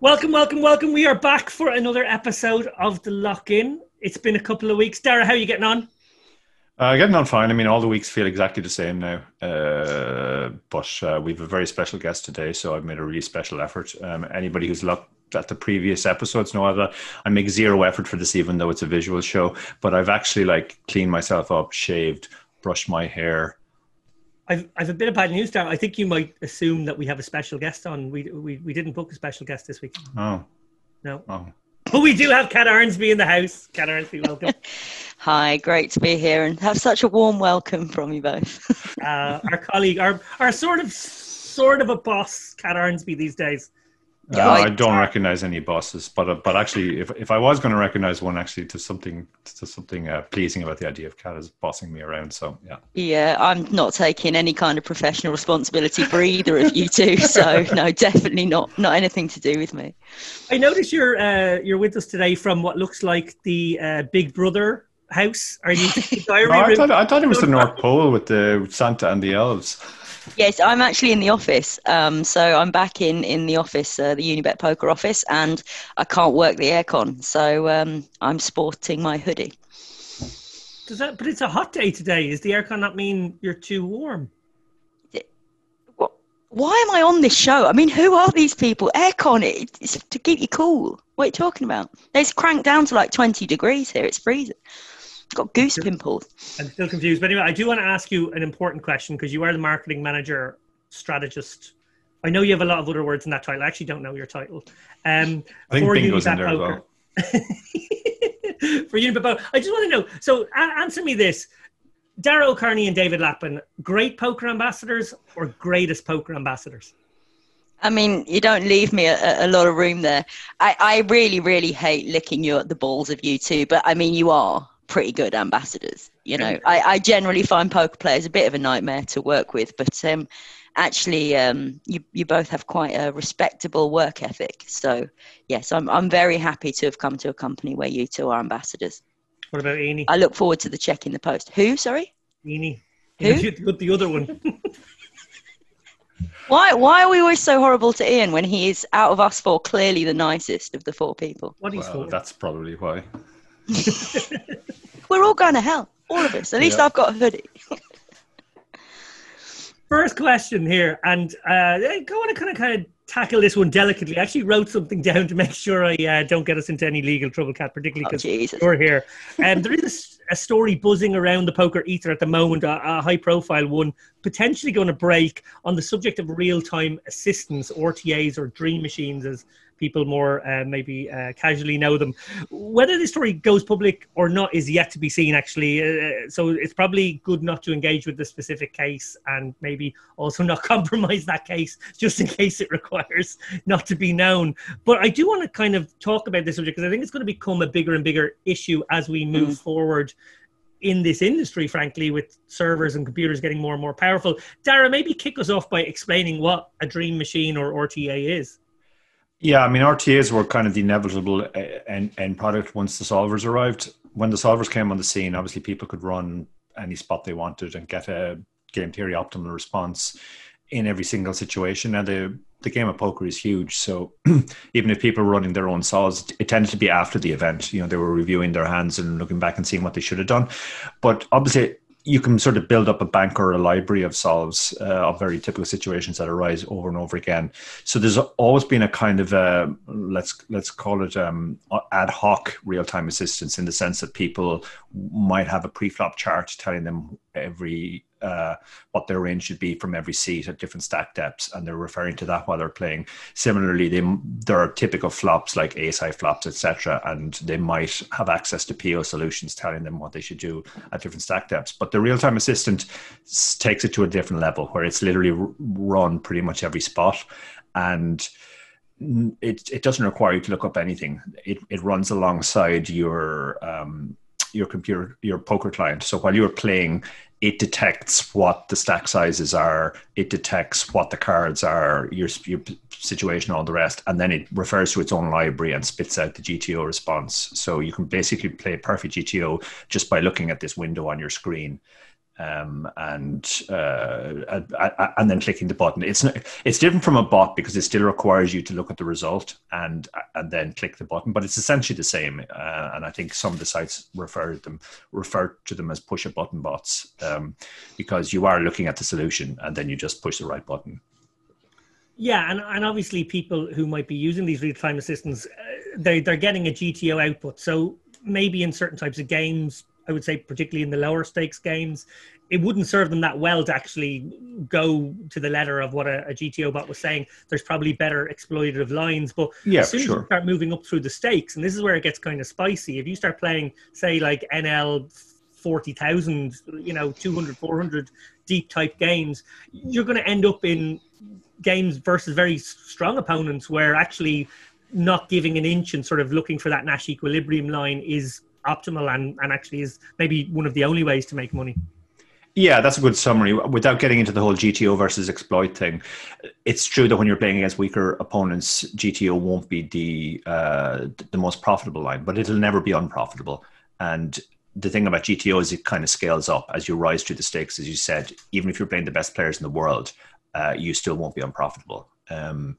Welcome, welcome, welcome. We are back for another episode of the Lock In. It's been a couple of weeks. Dara, how are you getting on? Uh, getting on fine. I mean, all the weeks feel exactly the same now. Uh, but uh, we have a very special guest today, so I've made a really special effort. Um, anybody who's looked at the previous episodes know that I make zero effort for this, even though it's a visual show. But I've actually like cleaned myself up, shaved, brushed my hair, I've, I've a bit of bad news, Dara. I think you might assume that we have a special guest on. We, we, we didn't book a special guest this week. Oh. No. Oh. But we do have Kat Arnsby in the house. Kat Arnsby, welcome. Hi, great to be here and have such a warm welcome from you both. uh, our colleague, our, our sort of sort of a boss, Kat Arnsby these days. Uh, I don't recognize any bosses, but uh, but actually, if, if I was going to recognize one, actually, to something to something uh, pleasing about the idea of Kat is bossing me around. So yeah. Yeah, I'm not taking any kind of professional responsibility for either of you two. So no, definitely not not anything to do with me. I notice you're uh, you're with us today from what looks like the uh, Big Brother house. Are you? no, I, thought, I thought it was the North Pole with the Santa and the elves. Yes, I'm actually in the office. Um, so I'm back in in the office, uh, the Unibet Poker office, and I can't work the aircon, so um, I'm sporting my hoodie. Does that? But it's a hot day today. Is the aircon not mean you're too warm? Why am I on this show? I mean, who are these people? Aircon, it's to keep you cool. What are you talking about? It's cranked down to like 20 degrees here. It's freezing got goose pimples. I'm still confused. But anyway, I do want to ask you an important question because you are the marketing manager, strategist. I know you have a lot of other words in that title. I actually don't know your title. Um, I think bingo's in there as well. for Unibet Poker. I just want to know. So answer me this. Dara O'Kearney and David Lappin, great poker ambassadors or greatest poker ambassadors? I mean, you don't leave me a, a lot of room there. I, I really, really hate licking you at the balls of you two, but I mean, you are pretty good ambassadors. You know, I, I generally find poker players a bit of a nightmare to work with, but um, actually, um, you you both have quite a respectable work ethic. So yes, I'm I'm very happy to have come to a company where you two are ambassadors. What about Amy? I look forward to the check in the post. Who? Sorry. Amy. Who? The other one. why why are we always so horrible to Ian when he is out of us four clearly the nicest of the four people? What is well, That's probably why. We're all going to hell, all of us. At least yeah. I've got a hoodie. First question here, and uh, I want to kind of kind of tackle this one delicately. I actually wrote something down to make sure I uh, don't get us into any legal trouble, Kat, particularly because oh, you're here. And um, there is a, a, story buzzing around the poker ether at the moment, a, a high-profile one, potentially going to break on the subject of real-time assistance, RTAs or dream machines, as people more uh, maybe uh, casually know them. Whether this story goes public or not is yet to be seen, actually. Uh, so it's probably good not to engage with the specific case and maybe also not compromise that case just in case it requires not to be known. But I do want to kind of talk about this subject because I think it's going to become a bigger and bigger issue as we move mm. forward in this industry, frankly, with servers and computers getting more and more powerful. Dara, maybe kick us off by explaining what a dream machine or RTA is. Yeah, I mean, RTAs were kind of the inevitable uh, end, end product once the solvers arrived. When the solvers came on the scene, obviously people could run any spot they wanted and get a game theory optimal response in every single situation. Now, the, the game of poker is huge. So even if people were running their own solves, it tended to be after the event. You know, they were reviewing their hands and looking back and seeing what they should have done. But obviously, you can sort of build up a bank or a library of solves uh, of very typical situations that arise over and over again. So there's always been a kind of a, let's let's call it um, ad hoc real time assistance in the sense that people might have a pre-flop chart telling them every uh, what their range should be from every seat at different stack depths, and they're referring to that while they're playing. Similarly, they, there are typical flops like ace high flops, etc., and they might have access to Pio solutions telling them what they should do at different stack depths. But the real time assistant takes it to a different level where it's literally run pretty much every spot, and it it doesn't require you to look up anything. It it runs alongside your um, your computer your poker client so while you're playing it detects what the stack sizes are, it detects what the cards are, your, your situation, all the rest, and then it refers to its own library and spits out the GTO response. So you can basically play perfect GTO just by looking at this window on your screen. Um, and uh, and then clicking the button. It's it's different from a bot because it still requires you to look at the result and and then click the button, but it's essentially the same. Uh, and I think some of the sites refer them refer to them as push a button bots um, because you are looking at the solution and then you just push the right button. Yeah, and, and obviously people who might be using these real time assistants, uh, they they're getting a GTO output. So maybe in certain types of games, I would say particularly in the lower stakes games, it wouldn't serve them that well to actually go to the letter of what a, a GTO bot was saying. There's probably better exploitative lines, but yeah, as soon sure. as you start moving up through the stakes, and this is where it gets kind of spicy. If you start playing, say, like NL 40,000, you know, 200, 400 deep type games, you're going to end up in games versus very strong opponents where actually not giving an inch and sort of looking for that Nash equilibrium line is optimal and, and actually is maybe one of the only ways to make money. Yeah, that's a good summary. Without getting into the whole GTO versus exploit thing, it's true that when you're playing against weaker opponents, GTO won't be the uh, the most profitable line, but it'll never be unprofitable. And the thing about GTO is it kind of scales up as you rise through the stakes, as you said. Even if you're playing the best players in the world, uh, you still won't be unprofitable. Um,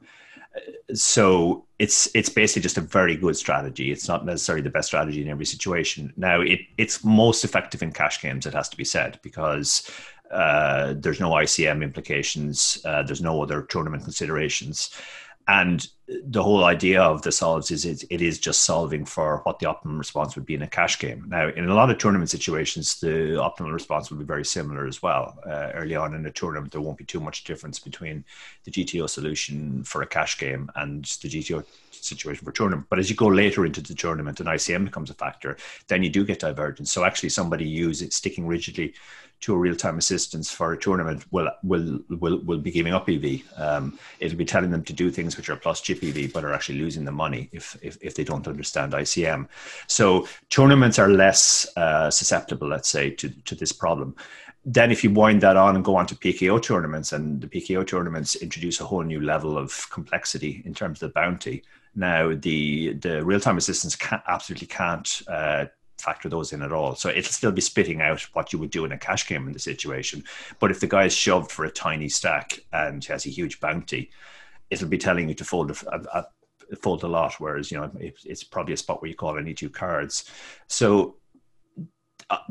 so it's it's basically just a very good strategy. It's not necessarily the best strategy in every situation. Now it it's most effective in cash games. It has to be said because uh, there's no ICM implications. Uh, there's no other tournament considerations and the whole idea of the solves is it, it is just solving for what the optimum response would be in a cash game. Now, in a lot of tournament situations, the optimal response will be very similar as well. Uh, early on in a tournament, there won't be too much difference between the GTO solution for a cash game and the GTO situation for tournament. But as you go later into the tournament and ICM becomes a factor, then you do get divergence. So actually, somebody use it sticking rigidly to a real-time assistance for a tournament will will will will be giving up EV. Um, it'll be telling them to do things which are plus chip EV, but are actually losing the money if if, if they don't understand ICM. So tournaments are less uh, susceptible, let's say, to to this problem. Then, if you wind that on and go on to PKO tournaments, and the PKO tournaments introduce a whole new level of complexity in terms of the bounty. Now, the the real time assistance can, absolutely can't uh, factor those in at all. So it'll still be spitting out what you would do in a cash game in the situation. But if the guy is shoved for a tiny stack and has a huge bounty, it'll be telling you to fold a, a, a fold a lot. Whereas you know it's probably a spot where you call any two cards. So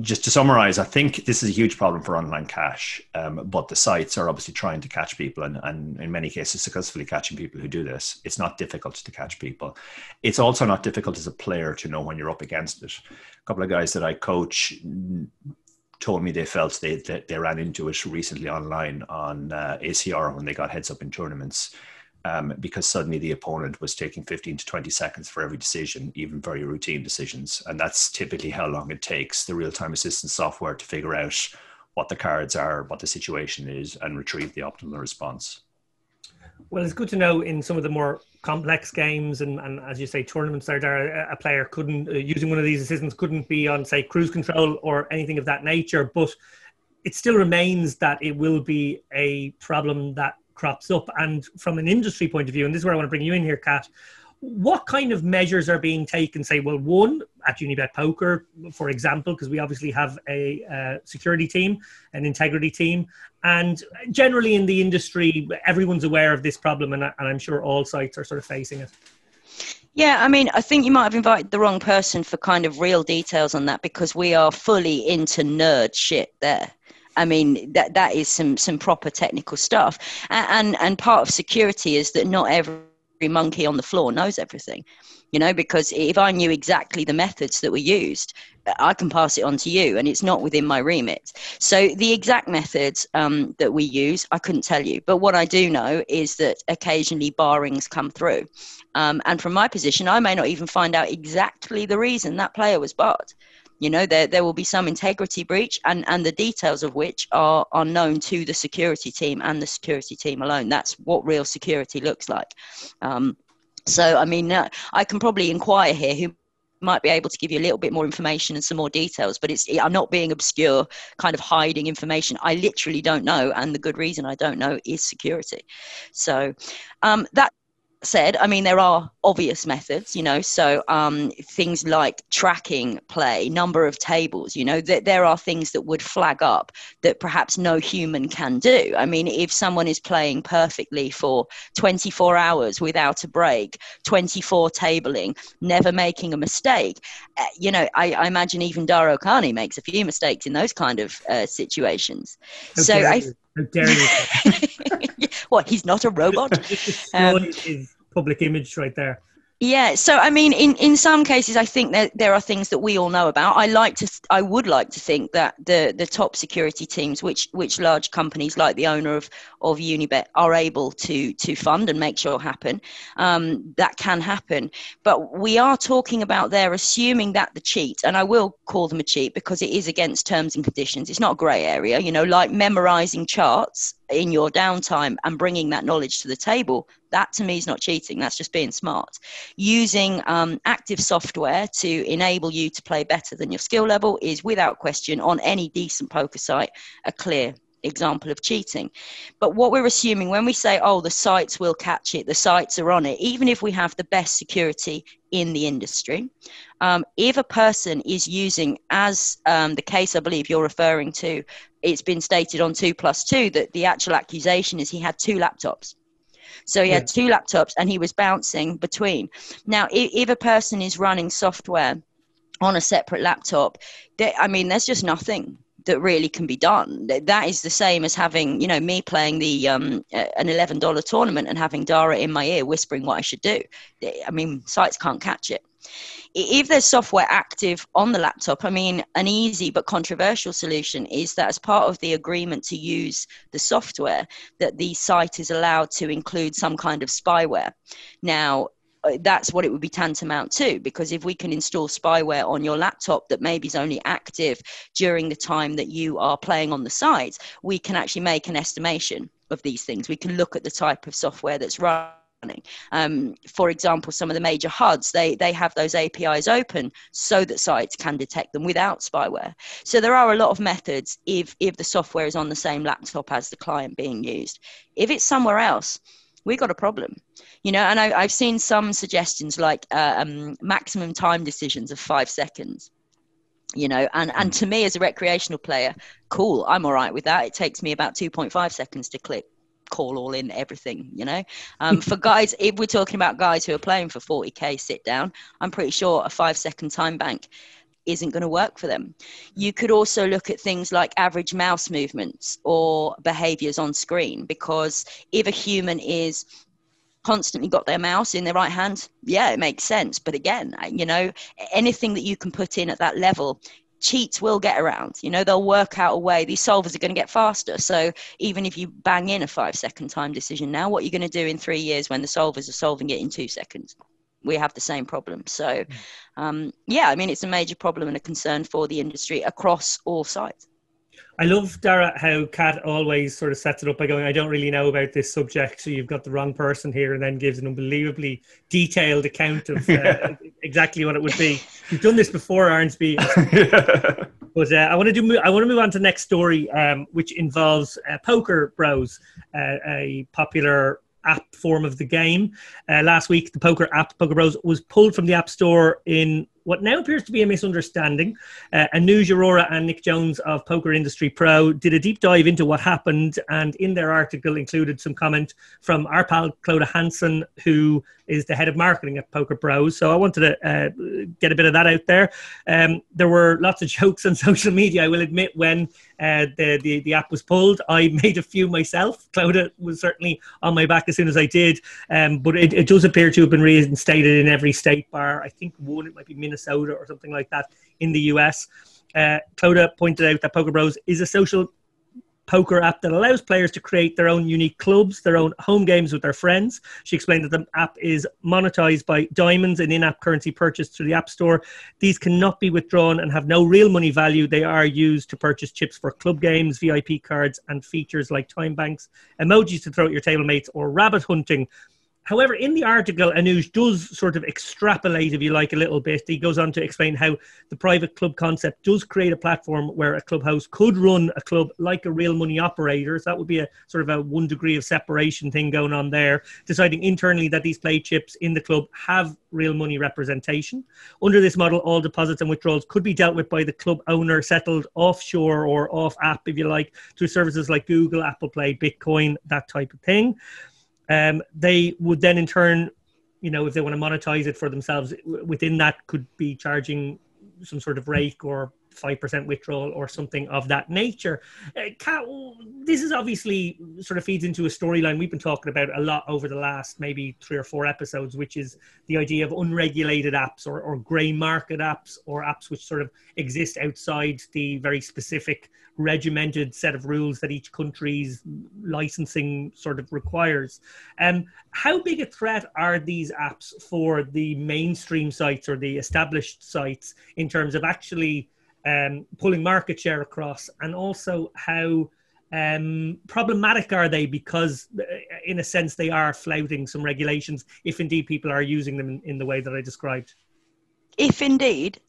just to summarize, I think this is a huge problem for online cash, um, but the sites are obviously trying to catch people and, and in many cases successfully catching people who do this. It's not difficult to catch people. It's also not difficult as a player to know when you're up against it. A couple of guys that I coach told me they felt they, they, they ran into it recently online on uh, ACR when they got heads up in tournaments um, because suddenly the opponent was taking 15 to 20 seconds for every decision, even very routine decisions. And that's typically how long it takes the real time assistance software to figure out what the cards are, what the situation is, and retrieve the optimal response. Well, it's good to know in some of the more complex games and, and as you say, tournaments there, there a player couldn't, uh, using one of these assistants, couldn't be on, say, cruise control or anything of that nature. But it still remains that it will be a problem that crops up. And from an industry point of view, and this is where I want to bring you in here, Kat, what kind of measures are being taken? Say, well, one at Unibet Poker, for example, because we obviously have a uh, security team, an integrity team, and generally in the industry, everyone's aware of this problem, and, and I'm sure all sites are sort of facing it. Yeah, I mean, I think you might have invited the wrong person for kind of real details on that because we are fully into nerd shit there. I mean, that that is some some proper technical stuff, and and, and part of security is that not every monkey on the floor knows everything you know because if i knew exactly the methods that were used i can pass it on to you and it's not within my remit. So the exact methods um, that we use i couldn't tell you. But what i do know is that occasionally barrings come through. Um, and from my position i may not even find out exactly the reason that player was barred you know there, there will be some integrity breach and, and the details of which are, are known to the security team and the security team alone. That's what real security looks like. Um, so i mean uh, i can probably inquire here who might be able to give you a little bit more information and some more details but it's i'm not being obscure kind of hiding information. I literally don't know and the good reason i don't know is security. So um, that said, I mean, there are obvious methods, you know, so um, things like tracking play, number of tables, you know, that there are things that would flag up that perhaps no human can do. I mean, if someone is playing perfectly for 24 hours without a break, 24 tabling, never making a mistake, uh, you know, I, I, imagine even Dara O'Kearney makes a few mistakes in those kind of uh, situations. How so I. dare you. what? He's not a robot. um, his public image right there. Yeah, so I mean, in, in some cases, I think that there are things that we all know about. I like to, I would like to think that the the top security teams, which which large companies like the owner of of Unibet are able to to fund and make sure happen, um, that can happen. But we are talking about there assuming that the cheat, and I will call them a cheat because it is against terms and conditions. It's not a grey area, you know, like memorizing charts in your downtime and bringing that knowledge to the table that to me is not cheating that's just being smart using um, active software to enable you to play better than your skill level is without question on any decent poker site a clear example of cheating. But what we're assuming when we say, oh, the sites will catch it, the sites are on it, even if we have the best security in the industry, um, if a person is using, as um, the case I believe you're referring to, it's been stated on 2 plus 2 that the actual accusation is he had two laptops. So he had two laptops and he was bouncing between. Now, if, if a person is running software on a separate laptop, they, I mean, there's just nothing that really can be done. That is the same as having, you know, me playing the um, an eleven dollar tournament and having Dara in my ear whispering what I should do. I mean, sites can't catch it. If there's software active on the laptop, I mean, an easy but controversial solution is that as part of the agreement to use the software, that the site is allowed to include some kind of spyware. Now, uh, that's what it would be tantamount to because if we can install spyware on your laptop that maybe is only active during the time that you are playing on the site we can actually make an estimation of these things we can look at the type of software that's running um, for example, some of the major HUDs, they, they have those APIs open so that sites can detect them without spyware. So there are a lot of methods if, if the software is on the same laptop as the client being used. If it's somewhere else, we got a problem. You know and I, have seen some suggestions like uh, um, maximum time decisions of five seconds you know and and to me as a recreational player cool i'm all right with that. It takes me about 2.5 seconds to click call all in everything you know um, for guys if we're talking about guys who are playing for 40k sit down i'm pretty sure a five second time bank isn't going to work for them. You could also look at things like average mouse movements or behaviors on screen because if a human is constantly got their mouse in their right hand, yeah, it makes sense. But again, you know, anything that you can put in at that level cheats will get around. You know, they'll work out a way. These solvers are going to get faster. So even if you bang in a five second time decision now, what are you going to do in three years when the solvers are solving it in two seconds? we have the same problem. So, hmm. um, yeah, I mean, it's a major problem and a concern for the industry across all sides. I love Dara how Kat always sort of sets it up by going, I don't really know about this subject, so you've got the wrong person here, and then gives an unbelievably detailed account of uh, exactly what it would be. You've done this before, Arnsby. yeah. But uh, I want to do. I want to move on to the next story, um, which involves uh, Poker Bros, uh, a popular app form of the game. Uh, last week, the poker app Poker Bros was pulled from the App Store in what now appears to be a misunderstanding. Uh, Anuj Arora and Nick Jones of Poker Industry Pro did a deep dive into what happened, and in their article included some comment from our pal Clodagh Hansen, who is the head of marketing at Poker Bros. So I wanted to uh, get a bit of that out there. Um, there were lots of jokes on social media, I will admit, when uh, the, the, the app was pulled. I made a few myself. Clodagh was certainly on my back as soon as I did, um, but it, it does appear to have been reinstated in every state bar. I think one, it might be Minnesota or something like that in the US. Uh, pointed out that Poker Bros is a social poker app that allows players to create their own unique clubs, their own home games with their friends. She explained that the app is monetized by diamonds and in app currency purchased through the App Store. These cannot be withdrawn and have no real money value. They are used to purchase chips for club games, VIP cards, and features like time banks, emojis to throw at your table mates, or rabbit hunting However, in the article, Anuj does sort of extrapolate, if you like, a little bit. He goes on to explain how the private club concept does create a platform where a clubhouse could run a club like a real money operator. So that would be a sort of a one degree of separation thing going on there, deciding internally that these play chips in the club have real money representation. Under this model, all deposits and withdrawals could be dealt with by the club owner, settled offshore or off app, if you like, through services like Google, Apple Play, Bitcoin, that type of thing. Um, they would then in turn, you know, if they want to monetize it for themselves, within that could be charging some sort of rake or 5% withdrawal or something of that nature. Uh, Kat, this is obviously sort of feeds into a storyline we've been talking about a lot over the last maybe three or four episodes, which is the idea of unregulated apps or, or grey market apps or apps which sort of exist outside the very specific regimented set of rules that each country's licensing sort of requires. Um, how big a threat are these apps for the mainstream sites or the established sites in terms of actually um, pulling market share across, and also how um, problematic are they because, uh, in a sense, they are flouting some regulations if indeed people are using them in, in the way that I described? If indeed.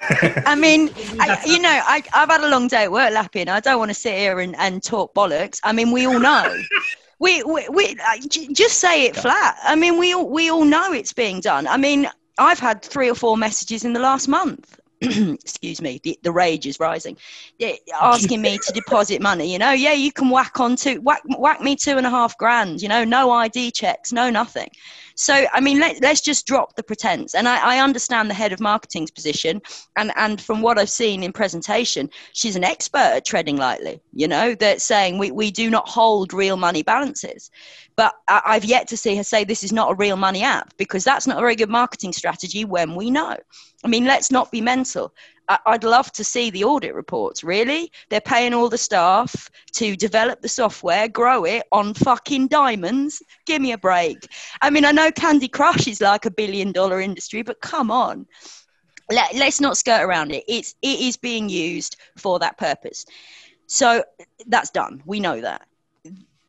I mean, I, you know, I, have had a long day at work, Lappin. I don't want to sit here and, and talk bollocks. I mean, we all know. we, we, we just say it flat. I mean, we all, we all know it's being done. I mean, I've had three or four messages in the last month excuse me, the, the rage is rising, asking me to deposit money. You know, yeah, you can whack on to whack whack me two and a half grand. You know, no ID checks, no nothing. So, I mean, let, let's just drop the pretense. And I, I understand the head of marketing's position. And, and from what I've seen in presentation, she's an expert at treading lightly, you know, that saying we, we do not hold real money balances. But I, I've yet to see her say this is not a real money app because that's not a very good marketing strategy when we know. I mean, let's not be mental. I'd love to see the audit reports. Really? They're paying all the staff to develop the software, grow it on fucking diamonds. Give me a break. I mean, I know Candy Crush is like a billion dollar industry, but come on. Let, let's not skirt around it. It's it is being used for that purpose. So that's done. We know that.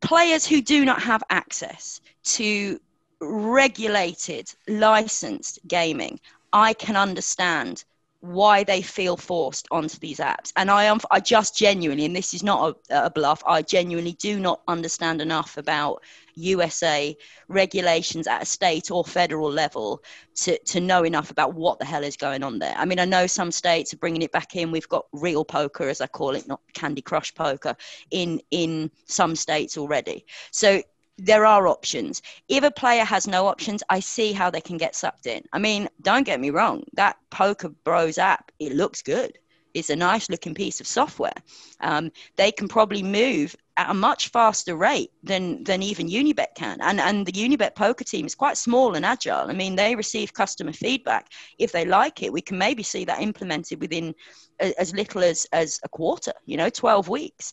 Players who do not have access to regulated, licensed gaming, I can understand why they feel forced onto these apps. And I am, I just genuinely, and this is not a, a, bluff, I genuinely do not understand enough about USA regulations at a state or federal level to, to know enough about what the hell is going on there. I mean, I know some states are bringing it back in. We've got real poker, as I call it, not Candy Crush poker, in in some states already. So there are options. If a player has no options, I see how they can get sucked in. I mean, don't get me wrong, that Poker Bros app, it looks good. It's a nice looking piece of software. Um, they can probably move at a much faster rate than than even Unibet can. And and the Unibet poker team is quite small and agile. I mean, they receive customer feedback. If they like it, we can maybe see that implemented within as little as as a quarter. You know, twelve weeks.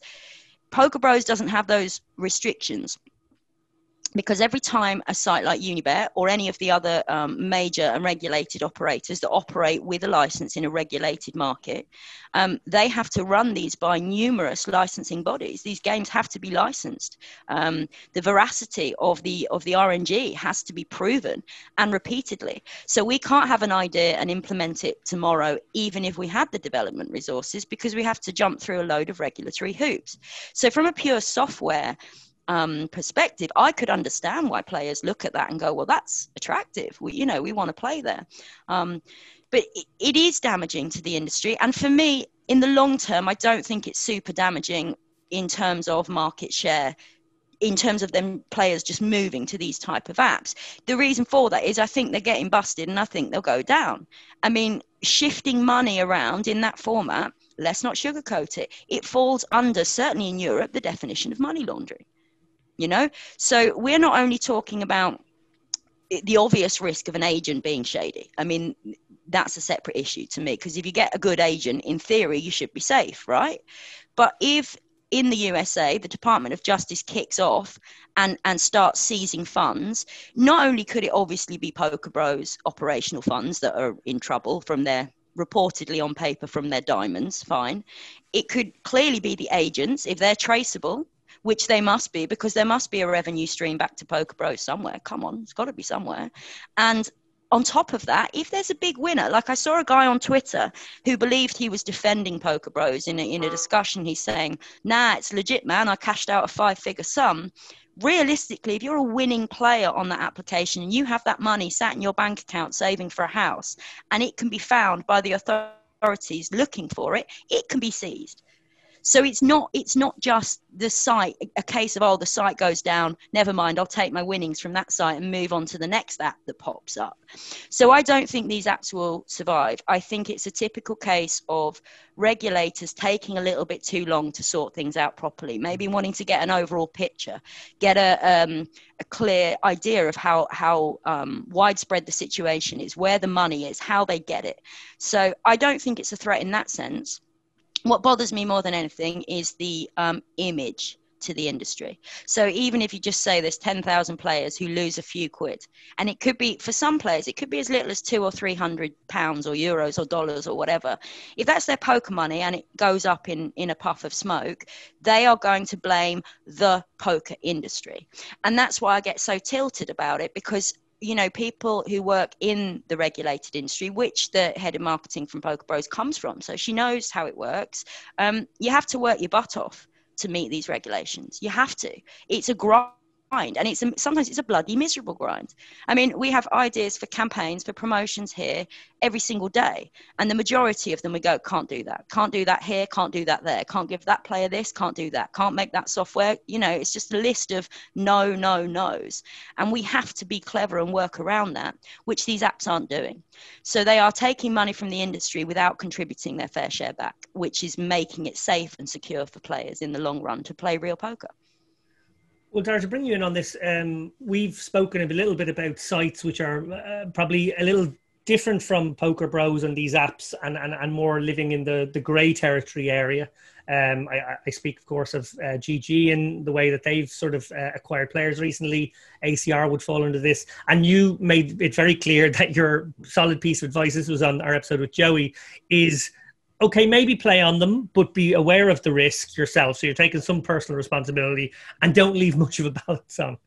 Poker Bros doesn't have those restrictions because every time a site like Unibet or any of the other um, major and regulated operators that operate with a license in a regulated market, um, they have to run these by numerous licensing bodies. These games have to be licensed. Um, the veracity of the of the RNG has to be proven and repeatedly. So we can't have an idea and implement it tomorrow, even if we had the development resources, because we have to jump through a load of regulatory hoops. So from a pure software um, perspective, I could understand why players look at that and go, "Well, that's attractive. We, you know, we want to play there." Um, but it, it is damaging to the industry, and for me, in the long term, I don't think it's super damaging in terms of market share in terms of them players just moving to these type of apps. The reason for that is i think they're getting busted and i think they'll go down. I mean shifting money around in that format let's not sugarcoat it. It falls under certainly in europe the definition of money laundering you know so we're not only talking about the obvious risk of an agent being shady i mean that's a separate issue to me because if you get a good agent in theory you should be safe right but if in the USA, the Department of Justice kicks off and, and starts seizing funds. Not only could it obviously be Poker Bros operational funds that are in trouble from their reportedly on paper from their diamonds, fine. It could clearly be the agents if they're traceable which they must be because there must be a revenue stream back to Poker Bros somewhere. Come on, it's got to be somewhere. And on top of that, if there's a big winner, like I saw a guy on Twitter who believed he was defending Poker Bros in a, in a discussion, he's saying, nah, it's legit, man. I cashed out a five figure sum. Realistically, if you're a winning player on that application and you have that money sat in your bank account saving for a house and it can be found by the authorities looking for it, it can be seized. So it's not it's not just the site a case of oh the site goes down never mind I'll take my winnings from that site and move on to the next app that pops up. So I don't think these apps will survive. I think it's a typical case of regulators taking a little bit too long to sort things out properly. Maybe wanting to get an overall picture, get a um, a clear idea of how how um, widespread the situation is, where the money is, how they get it. So I don't think it's a threat in that sense what bothers me more than anything is the um, image to the industry. So even if you just say there's 10,000 players who lose a few quid, and it could be for some players, it could be as little as two or three hundred pounds or euros or dollars or whatever. If that's their poker money and it goes up in in a puff of smoke, they are going to blame the poker industry, and that's why I get so tilted about it because you know people who work in the regulated industry which the head of marketing from poker bros comes from. So she knows how it works. Um, you have to work your butt off to meet these regulations. You have to. It's a grind grind and it's a, sometimes it's a bloody miserable grind. I mean we have ideas for campaigns for promotions here every single day and the majority of them we go can't do that. Can't do that here. Can't do that there. Can't give that player this. Can't do that. Can't make that software. You know it's just a list of no no no's. And we have to be clever and work around that which these apps aren't doing. So they are taking money from the industry without contributing their fair share back which is making it safe and secure for players in the long run to play real poker well, Dara, to bring you in on this, um, we've spoken a little bit about sites which are uh, probably a little different from Poker Bros and these apps and, and, and more living in the, the grey territory area. Um, I, I, speak, of course, of uh, GG and the way that they've sort of uh, acquired players recently. ACR would fall into this. And you made it very clear that your solid piece of advice, this was on our episode with Joey, is – okay, maybe play on them, but be aware of the risk yourself. So you're taking some personal responsibility and don't leave much of a balance on.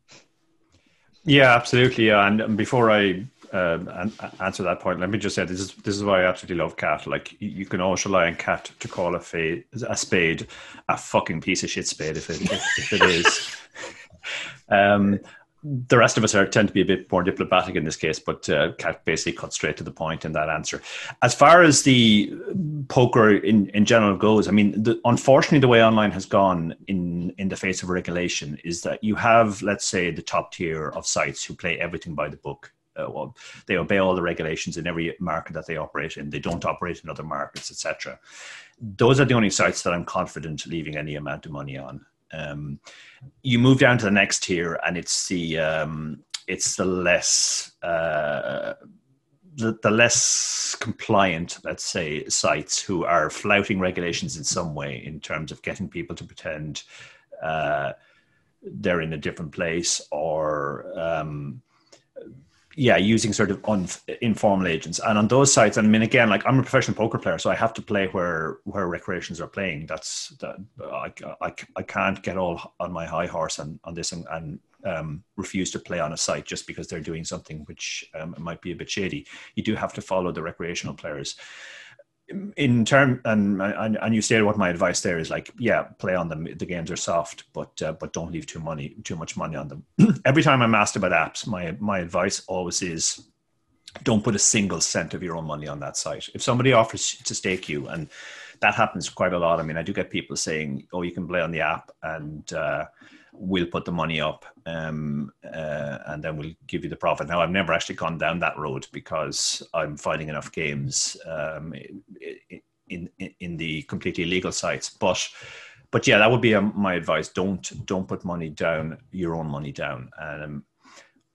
Yeah, absolutely. And before I uh, answer that point, let me just say this is this is why I absolutely love Kat. Like you can always rely on Kat to call a, fa- a spade a fucking piece of shit spade if it if, if it is. um, the rest of us are tend to be a bit more diplomatic in this case, but uh, basically cut straight to the point in that answer. As far as the poker in, in general goes, I mean, the, unfortunately, the way online has gone in in the face of regulation is that you have, let's say, the top tier of sites who play everything by the book. Uh, well, they obey all the regulations in every market that they operate in. They don't operate in other markets, etc. Those are the only sites that I'm confident leaving any amount of money on. Um, you move down to the next tier, and it's the um, it's the less uh, the, the less compliant, let's say, sites who are flouting regulations in some way in terms of getting people to pretend uh, they're in a different place or um, yeah, using sort of un- informal agents. And on those sites, I mean, again, like I'm a professional poker player, so I have to play where where recreations are playing. That's that I, I, I can't get all on my high horse on, on this and, and um, refuse to play on a site just because they're doing something which um, might be a bit shady. You do have to follow the recreational players in term and, and you stated what my advice there is like yeah play on them. The games are soft but uh, but don't leave too money too much money on them. Every time i'm asked about apps my my advice always is don't put a single cent of your own money on that site. If somebody offers to stake you and that happens quite a lot i mean i do get people saying oh you can play on the app and uh, we'll put the money up um, uh, and then we'll give you the profit. Now, I've never actually gone down that road because I'm finding enough games um, in, in, in the completely illegal sites. But but yeah, that would be um, my advice. Don't don't put money down, your own money down. Um,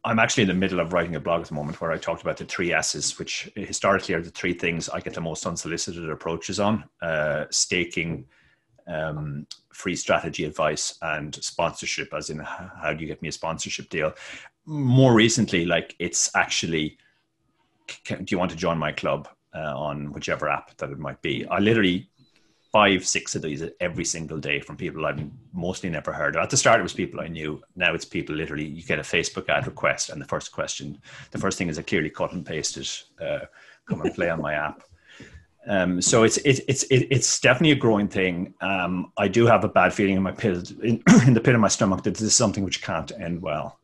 I'm actually in the middle of writing a blog at the moment where I talked about the three S's, which historically are the three things I get the most unsolicited approaches on: uh, staking um, free strategy advice and sponsorship, as in how do you get me a sponsorship deal. More recently, like it's actually, do you want to join my club uh, on whichever app that it might be? I literally five, six of these every single day from people I've mostly never heard. At the start, it was people I knew. Now it's people literally, you get a Facebook ad request, and the first question, the first thing is a clearly cut and pasted, uh, come and play on my app. Um, so it's it's it's it's definitely a growing thing. Um, I do have a bad feeling in my pit, in, in the pit of my stomach that this is something which can't end well.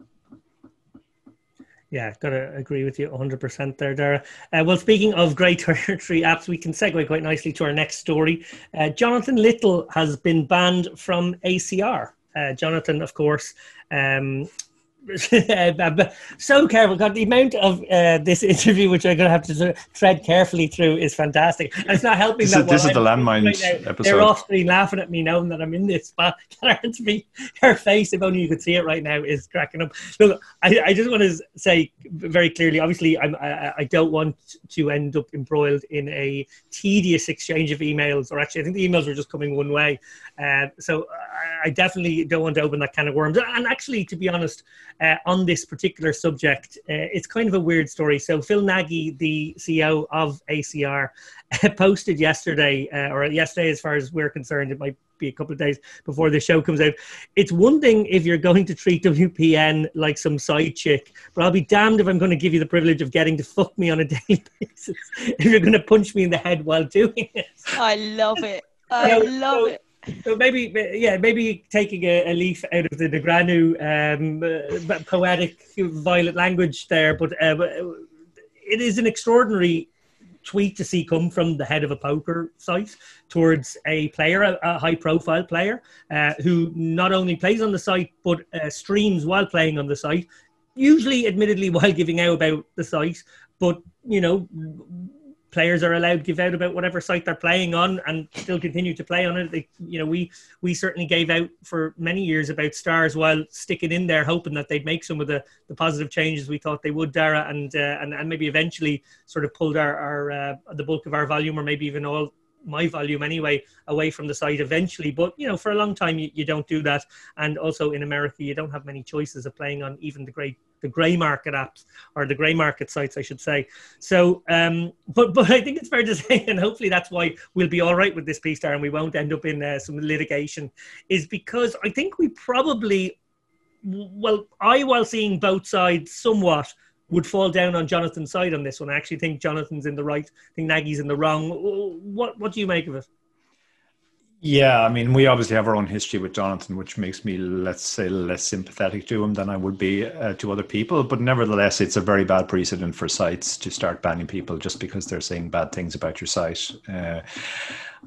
Yeah, gotta agree with you 100% there, Dara. Uh, well, speaking of great territory apps, we can segue quite nicely to our next story. Uh, Jonathan Little has been banned from ACR. Uh, Jonathan, of course, um, so careful. God, the amount of uh, this interview, which I'm going to have to sort of tread carefully through, is fantastic. And it's not helping this that is, this is the landmine right episode. They're off screen laughing at me knowing that I'm in this spot. me, her face, if only you could see it right now, is cracking up. Look, I, I just want to say very clearly. Obviously, I'm, I, I don't want to end up embroiled in a tedious exchange of emails. Or actually, I think the emails were just coming one way. Uh, so I definitely don't want to open that kind of worms. And actually, to be honest, uh, on this particular subject, uh, it's kind of a weird story. So Phil Nagy, the CEO of ACR, posted yesterday, uh, or yesterday, as far as we're concerned, it might be a couple of days before the show comes out. It's one thing if you're going to treat WPN like some side chick, but I'll be damned if I'm going to give you the privilege of getting to fuck me on a daily basis if you're going to punch me in the head while doing it. I love it. I love it so maybe, yeah, maybe taking a, a leaf out of the Negreanu um, uh, poetic, violent language there, but uh, it is an extraordinary tweet to see come from the head of a poker site towards a player, a, a high-profile player, uh, who not only plays on the site but uh, streams while playing on the site. Usually, admittedly, while giving out about the site, but you know players are allowed to give out about whatever site they're playing on and still continue to play on it. They, you know, we we certainly gave out for many years about stars while sticking in there, hoping that they'd make some of the, the positive changes we thought they would, Dara, and uh, and and maybe eventually sort of pulled our, our uh, the bulk of our volume, or maybe even all my volume anyway away from the site eventually but you know for a long time you, you don't do that and also in america you don't have many choices of playing on even the great the grey market apps or the grey market sites, I should say. So, um, but but I think it's fair to say, and hopefully that's why we'll be all right with this piece, and we won't end up in uh, some litigation, is because I think we probably, well, I while seeing both sides somewhat. Would fall down on Jonathan's side on this one. I actually think Jonathan's in the right. I think Nagy's in the wrong. What what do you make of it? Yeah, I mean, we obviously have our own history with Jonathan, which makes me, let's say, less sympathetic to him than I would be uh, to other people. But nevertheless, it's a very bad precedent for sites to start banning people just because they're saying bad things about your site. Uh,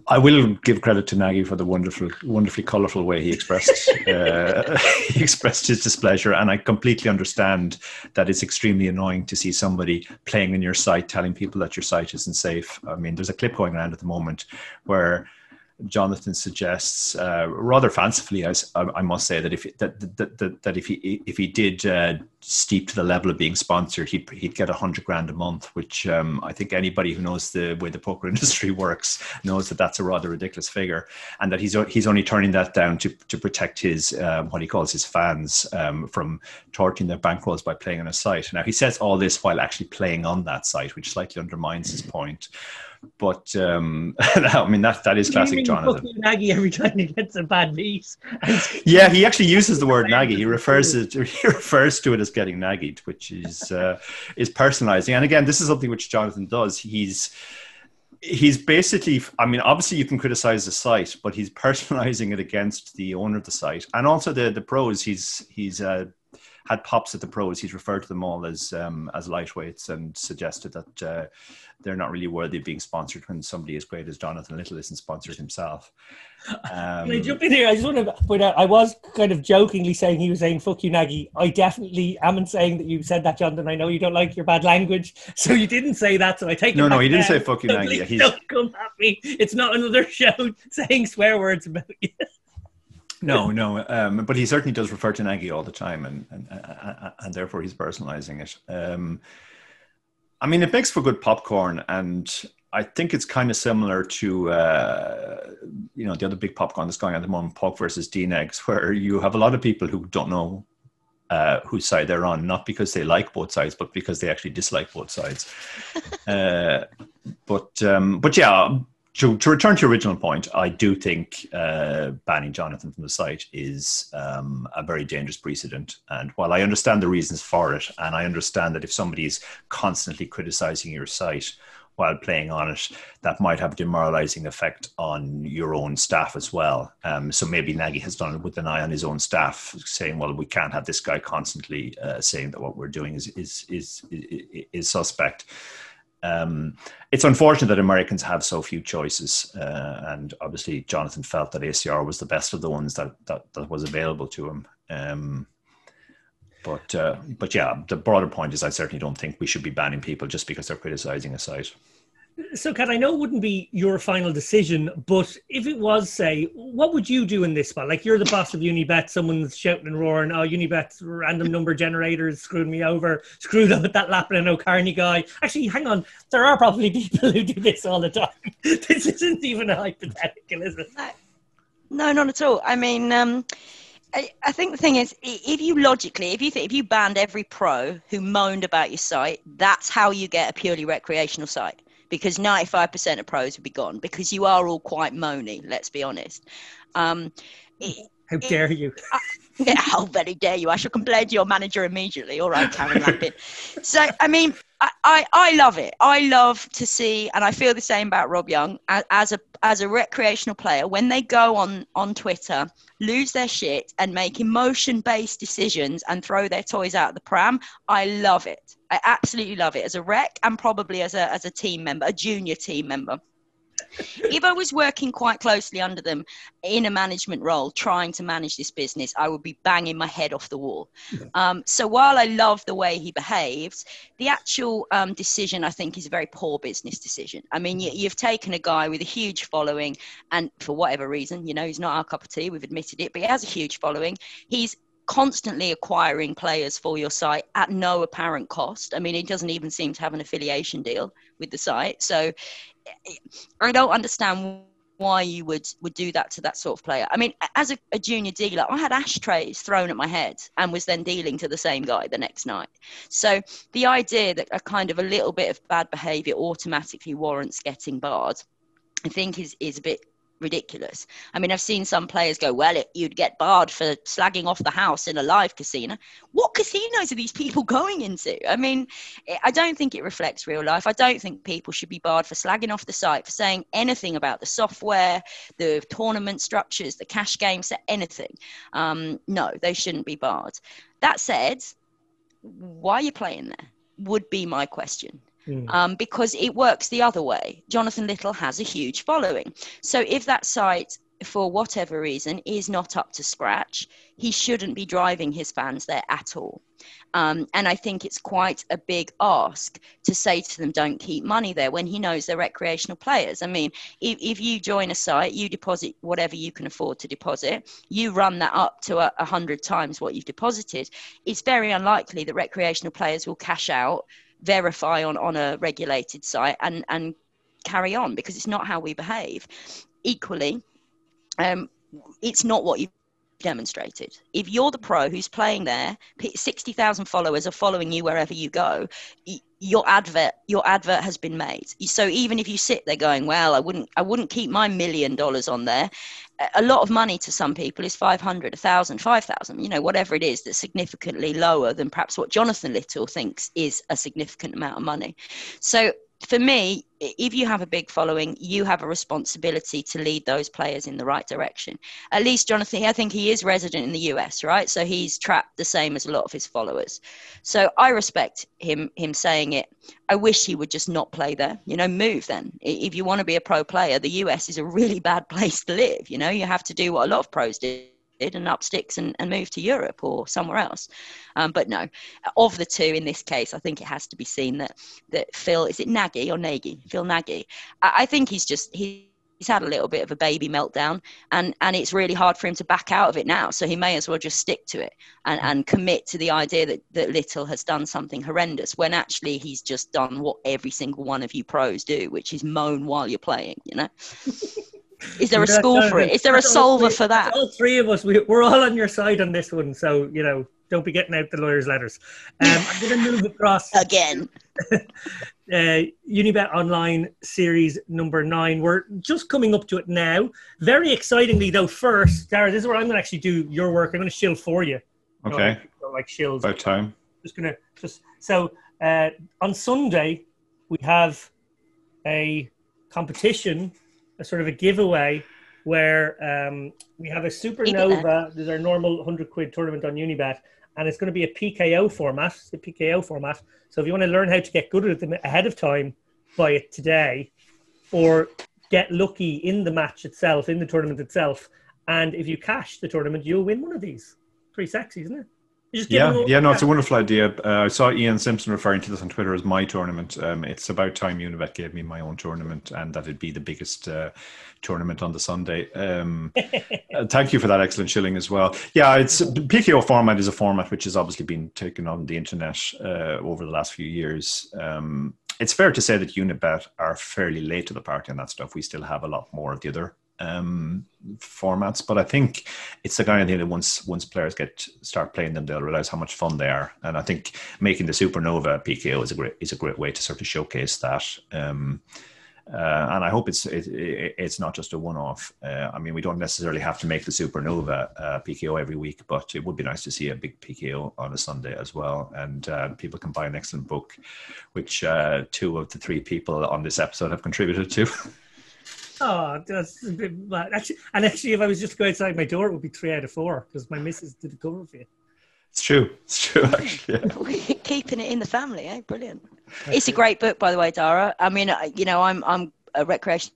I will give credit to Nagy for the wonderful, wonderfully colourful way he expressed uh, he expressed his displeasure, and I completely understand that it's extremely annoying to see somebody playing in your site, telling people that your site isn't safe. I mean, there's a clip going around at the moment where Jonathan suggests, uh, rather fancifully, I, I, must say, that if that that, that, that if he if he did uh, steep to the level of being sponsored, he'd he'd get a hundred grand a month, which um, I think anybody who knows the way the poker industry works knows that that's a rather ridiculous figure, and that he's he's only turning that down to to protect his um, what he calls his fans um, from torching their bankrolls by playing on a site. Now he says all this while actually playing on that site, which slightly undermines his point. But um, I mean that that is classic Jonathan. Nagy every time he gets a bad beat. yeah, he actually uses the word Nagy. He refers to he refers to it as getting naggied, which is uh, is personalizing. And again, this is something which Jonathan does. He's he's basically i mean obviously you can criticize the site but he's personalizing it against the owner of the site and also the the pros he's he's uh, had pops at the pros. He's referred to them all as um, as lightweights and suggested that uh, they're not really worthy of being sponsored when somebody as great as Jonathan Little isn't sponsored himself. Um, Can I jump in here? I just want to point out I was kind of jokingly saying he was saying "fuck you, Nagy." I definitely am not saying that you said that, Jonathan. I know you don't like your bad language, so you didn't say that. So I take no, no. He didn't say "fuck you, so Nagy." He's... Don't come at me. It's not another show saying swear words about you. No, no, um, but he certainly does refer to Nagy all the time, and and, and, and therefore he's personalizing it. Um, I mean, it makes for good popcorn, and I think it's kind of similar to uh, you know the other big popcorn that's going on at the moment, Polk versus DNegs, where you have a lot of people who don't know uh, whose side they're on, not because they like both sides, but because they actually dislike both sides. uh, but um, but yeah, to, to return to your original point, I do think uh, banning Jonathan from the site is um, a very dangerous precedent. And while I understand the reasons for it, and I understand that if somebody is constantly criticizing your site while playing on it, that might have a demoralizing effect on your own staff as well. Um, so maybe Nagy has done it with an eye on his own staff, saying, "Well, we can't have this guy constantly uh, saying that what we're doing is is is, is, is suspect." Um, it's unfortunate that Americans have so few choices, uh, and obviously Jonathan felt that ACR was the best of the ones that that, that was available to him. Um, but uh, but yeah, the broader point is I certainly don't think we should be banning people just because they're criticizing a site. So, Kat, I know it wouldn't be your final decision, but if it was, say, what would you do in this spot? Like, you're the boss of Unibet, someone's shouting and roaring, oh, Unibet's random number generators screwed me over, screwed up with that Lappin O'Kearney guy. Actually, hang on, there are probably people who do this all the time. this isn't even a hypothetical, is it? No, not at all. I mean, um, I, I think the thing is, if you logically, if you think, if you banned every pro who moaned about your site, that's how you get a purely recreational site because 95% of pros would be gone because you are all quite moany, let's be honest. Um, how dare you? Yeah, how very dare you? I shall complain to your manager immediately. All right, Karen Lappin. so, I mean, I, I, I, love it. I love to see, and I feel the same about Rob Yong as a as a recreational player. When they go on on Twitter, lose their shit and make emotion based decisions and throw their toys out the pram, I love it. I absolutely love it as a rec and probably as a as a team member, a junior team member if I was working quite closely under them in a management role, trying to manage this business, I would be banging my head off the wall. Yeah. Um, so while I love the way he behaves, the actual um, decision I think is a very poor business decision. I mean, you, you've taken a guy with a huge following, and for whatever reason, you know, he's not our cup of tea. We've admitted it, but he has a huge following. He's constantly acquiring players for your site at no apparent cost. I mean, he doesn't even seem to have an affiliation deal with the site. So I don't understand why you would would do that to that sort of player. I mean, as a, a, junior dealer, I had ashtrays thrown at my head and was then dealing to the same guy the next night. So the idea that a kind of a little bit of bad behaviour automatically warrants getting barred, I think is is a bit ridiculous. I mean, I've seen some players go, well, it, you'd get barred for slagging off the house in a live casino. What casinos are these people going into? I mean, I don't think it reflects real life. I don't think people should be barred for slagging off the site, for saying anything about the software, the tournament structures, the cash games, anything. Um, no, they shouldn't be barred. That said, why are you playing there? Would be my question mm. um, because it works the other way. Jonathan Little has a huge following. So if that site, for whatever reason, is not up to scratch, he shouldn't be driving his fans there at all. Um, and I think it's quite a big ask to say to them, don't keep money there when he knows they're recreational players. I mean, if, if you join a site, you deposit whatever you can afford to deposit, you run that up to a, a hundred times what you've deposited. It's very unlikely that recreational players will cash out verify on, on a regulated site and, and carry on because it's not how we behave. Equally, um, it's not what you've demonstrated. If you're the pro who's playing there, 60,000 followers are following you wherever you go, your advert your advert has been made. So even if you sit there going, well, I wouldn't I wouldn't keep my million dollars on there, a lot of money to some people is 500 1000 5000 you know whatever it is that's significantly lower than perhaps what jonathan little thinks is a significant amount of money. So for me, if you have a big following, you have a responsibility to lead those players in the right direction. At least Jonathan, I think he is resident in the US, right? So he's trapped the same as a lot of his followers. So I respect him him saying it. I wish he would just not play there. You know, move then. If you want to be a pro player, the US is a really bad place to live. You know, you have to do what a lot of pros do and up sticks and, and move to Europe or somewhere else. Um, but no, of the two in this case, I think it has to be seen that that Phil is it Nagy or Nagy? Phil Nagy. I, I think he's just he he's had a little bit of a baby meltdown and and it's really hard for him to back out of it now so he may as well just stick to it and, and commit to the idea that, that little has done something horrendous when actually he's just done what every single one of you pros do which is moan while you're playing you know Is there a school for it? Is there a solver for that? All three of us, we, we're all on your side on this one. So, you know, don't be getting out the lawyer's letters. Um, I'm going to move across Again. uh, Unibet Online Series number nine. We're just coming up to it now. Very excitingly, though, first, Dara, this is where I'm going to actually do your work. I'm going to shield for you. Okay, Or like shields. about time. Just going to just so uh, on Sunday we have a competition, a sort of a giveaway where um, we have a supernova. There's our normal 100 quid tournament on Unibet, and it's going to be a PKO format, the PKO format. So if you want to learn how to get good at them ahead of time, buy it today, or get lucky in the match itself, in the tournament itself. And if you cash the tournament, you'll win one of these. Pretty sexy, isn't it? Yeah, yeah, no, it's a wonderful idea. Uh, I saw Ian Simpson referring to this on Twitter as my tournament. Um, it's about time Unibet gave me my own tournament, and that it'd be the biggest uh, tournament on the Sunday. Um, uh, thank you for that excellent shilling as well. Yeah, it's PKO format is a format which has obviously been taken on the internet uh, over the last few years. Um, it's fair to say that Unibet are fairly late to the party on that stuff. We still have a lot more of the other um, formats, but I think it's the kind of thing that once once players get start playing them, they'll realize how much fun they are. And I think making the Supernova PKO is a great is a great way to sort of showcase that. Um, uh, and I hope it's it, it, it's not just a one off. Uh, I mean, we don't necessarily have to make the Supernova uh, PKO every week, but it would be nice to see a big PKO on a Sunday as well. And uh, people can buy an excellent book, which uh, two of the three people on this episode have contributed to. Oh, that's a bit mad. Actually, and actually, if I was just to go outside my door, it would be three out of four because my missus did the cover for you. it's true. It's true. Actually, yeah. Keeping it in the family, eh? Brilliant. It's a great book, by the way, Dara. I mean, you know, I'm I'm a recreational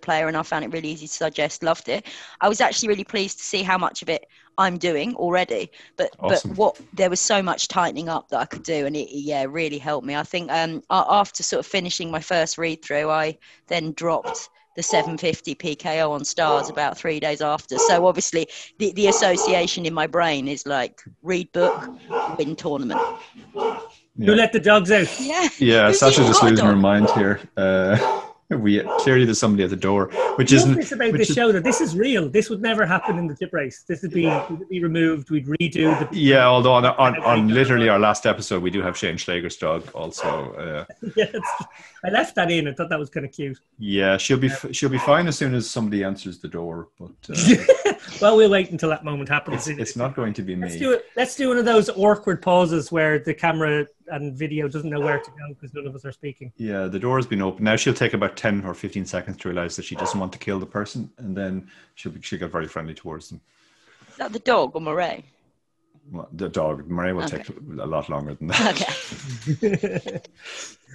player, and I found it really easy to digest. Loved it. I was actually really pleased to see how much of it I'm doing already. But Awesome. but what there was so much tightening up that I could do, and it yeah really helped me. I think um after sort of finishing my first read through, I then dropped the 750 PKO on stars about three days after. So obviously the, the association in my brain is like read book, win tournament. Who let the dogs out? Yeah. Yeah, Who's Sasha just got a losing her mind here. Uh, we clearly there's somebody at the door, which isn't. this about this is- show that this is real. This would never happen in the chip race. This would be would be removed. We'd redo the. Yeah, although on, on, on literally our last episode, we do have Shane Schleger's dog also. Uh, Yeah, I left that in. I thought that was kind of cute. yeah, she'll be she'll be fine as soon as somebody answers the door, but uh, well, we'll wait until that moment happens. it's, it's not going to be Let's me. do it. Let's do one of those awkward pauses where the camera and video doesn't know where to go because none of us are speaking. Yeah, the door has been open. Now she'll take about ten or fifteen seconds to realize that she doesn't want to kill the person, and then she'll be, she'll get very friendly towards them. Is that the dog or Murray? Well, the dog, Murray, will Okay. take a lot longer than that. Okay.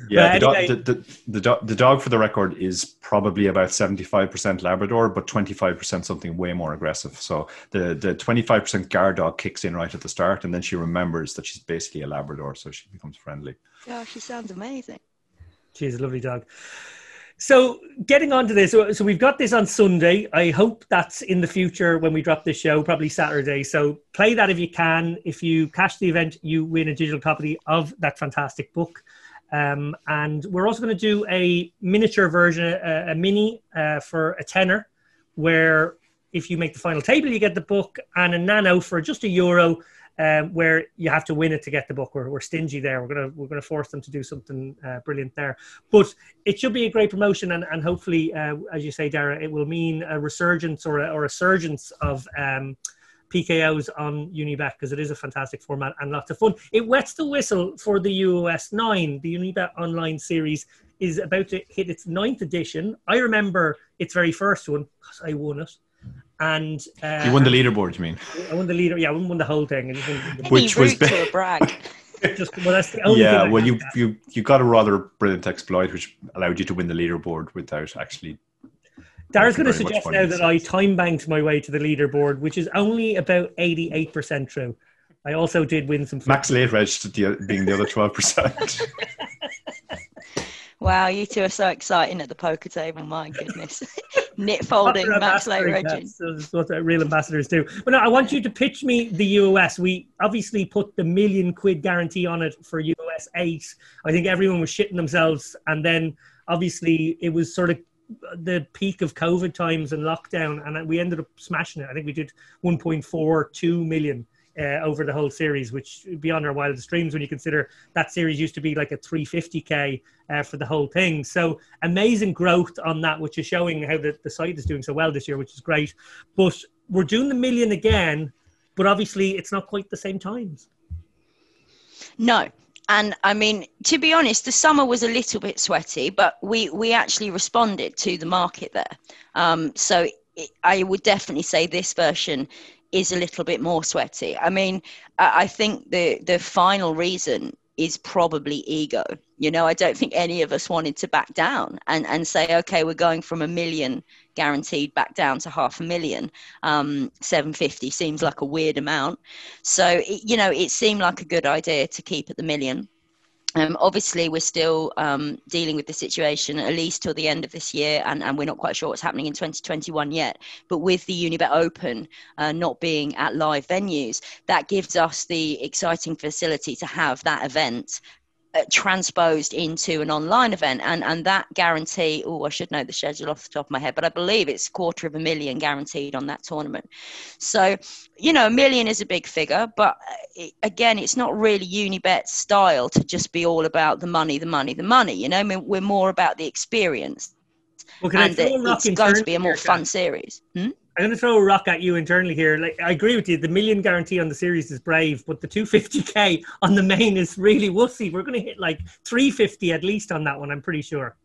Yeah, the, anyway- dog, the, the, the, dog, the dog, for the record, is probably about 75% Labrador, but 25% something way more aggressive. So the, the 25% guard dog kicks in right at the start, and then she remembers that she's basically a Labrador, so she becomes friendly. Oh, she sounds amazing. She's a lovely dog. So, getting on to this, so so we've got this on Sunday. I hope that's in the future when we drop this show, probably Saturday. So, play that if you can. If you cash the event, you win a digital copy of that fantastic book. Um, and we're also going to do a miniature version, a, a mini uh, for a tenner, where if you make the final table, you get the book, and a nano for just a euro, um, where you have to win it to get the book. We're, we're stingy there. We're gonna we're gonna force them to do something uh, brilliant there. But it should be a great promotion, and, and hopefully, uh, as you say, Dara, it will mean a resurgence or a, or a surgence of um, PKOs on Unibet because it is a fantastic format and lots of fun. It wets the whistle for the UOS 9. The Unibet online series is about to hit its ninth edition. I remember its very first one because I won it. And uh, You won the leaderboard, you mean? I won the leader. Yeah, I won the whole thing. I just won the- Which was route to a brag. just, well, that's the only Yeah, well, you, that. you, you got a rather brilliant exploit which allowed you to win the leaderboard without actually. Dara's going to you very much suggest now that I time banked my way to the leaderboard, which is only about 88% true. I also did win some. Max late registered the, being the other 12%. Wow, you two are so exciting at the poker table. My goodness. Knit folding, Max Late ambassadors, That's, what real ambassadors do. But no, I want you to pitch me the UOS. We obviously put the million quid guarantee on it for UOS 8. I think everyone was shitting themselves. And then obviously it was sort of the peak of COVID times and lockdown. And we ended up smashing it. I think we did 1.42 million uh, over the whole series, which beyond our wildest dreams when you consider that series used to be like a 350k uh, for the whole thing. So amazing growth on that, which is showing how the, the site is doing so well this year, which is great. But we're doing the million again, but obviously it's not quite the same times. No, and I mean, to be honest, the summer was a little bit sweaty, but we we actually responded to the market there. Um, so it, I would definitely say this version is a little bit more sweaty. I mean, I, think the the final reason is probably ego. You know, I don't think any of us wanted to back down and, and say, okay, we're going from a million guaranteed back down to half a million. Um, 750 seems like a weird amount. So, you know, it seemed like a good idea to keep at the million. Um, obviously, we're still um, dealing with the situation at least till the end of this year, and, and, we're not quite sure what's happening in 2021 yet. But with the Unibet Open uh, not being at live venues, that gives us the exciting facility to have that event transposed into an online event and and that guarantee oh i should know the schedule off the top of my head but i believe it's quarter of a million guaranteed on that tournament. So you know a million is a big figure but uh, it, again it's not really unibet style to just be all about the money the money the money you know? I mean, we're more about the experience. Well, and it's going to be a more fun series. Hmm? I'm going to throw a rock at you internally here. Like I agree with you, the million guarantee on the series is brave, but the 250k on the main is really wussy. We're going to hit like 350 at least on that one. I'm pretty sure.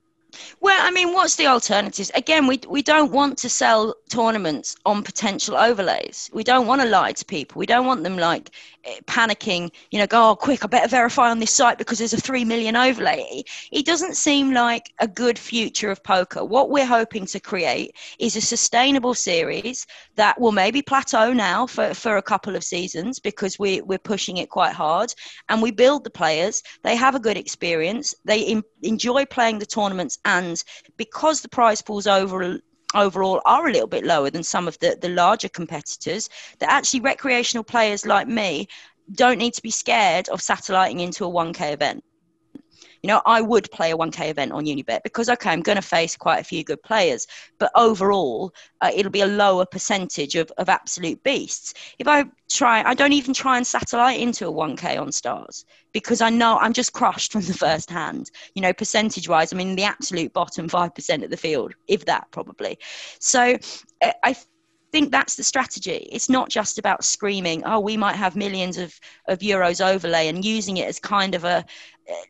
Well, I mean, what's the alternatives? Again, we we don't want to sell tournaments on potential overlays. We don't want to lie to people. We don't want them like eh, panicking, you know, go, oh, quick, I better verify on this site because there's a 3 million overlay. It doesn't seem like a good future of poker. What we're hoping to create is a sustainable series that will maybe plateau now for, for a couple of seasons because we, we're pushing it quite hard and we build the players. They have a good experience. They in, enjoy playing the tournaments and because the prize pools over overall are a little bit lower than some of the, the larger competitors, that actually recreational players like me don't need to be scared of satelliting into a 1K event. You know, I would play a 1K event on Unibet because, okay, I'm going to face quite a few good players, but overall, uh, it'll be a lower percentage of, of absolute beasts. If I try, I don't even try and satellite into a 1K on stars because I know I'm just crushed from the first hand. You know, percentage wise, I'm in the absolute bottom 5% of the field, if that probably. So I think that's the strategy. It's not just about screaming, oh, we might have millions of, of euros overlay and using it as kind of a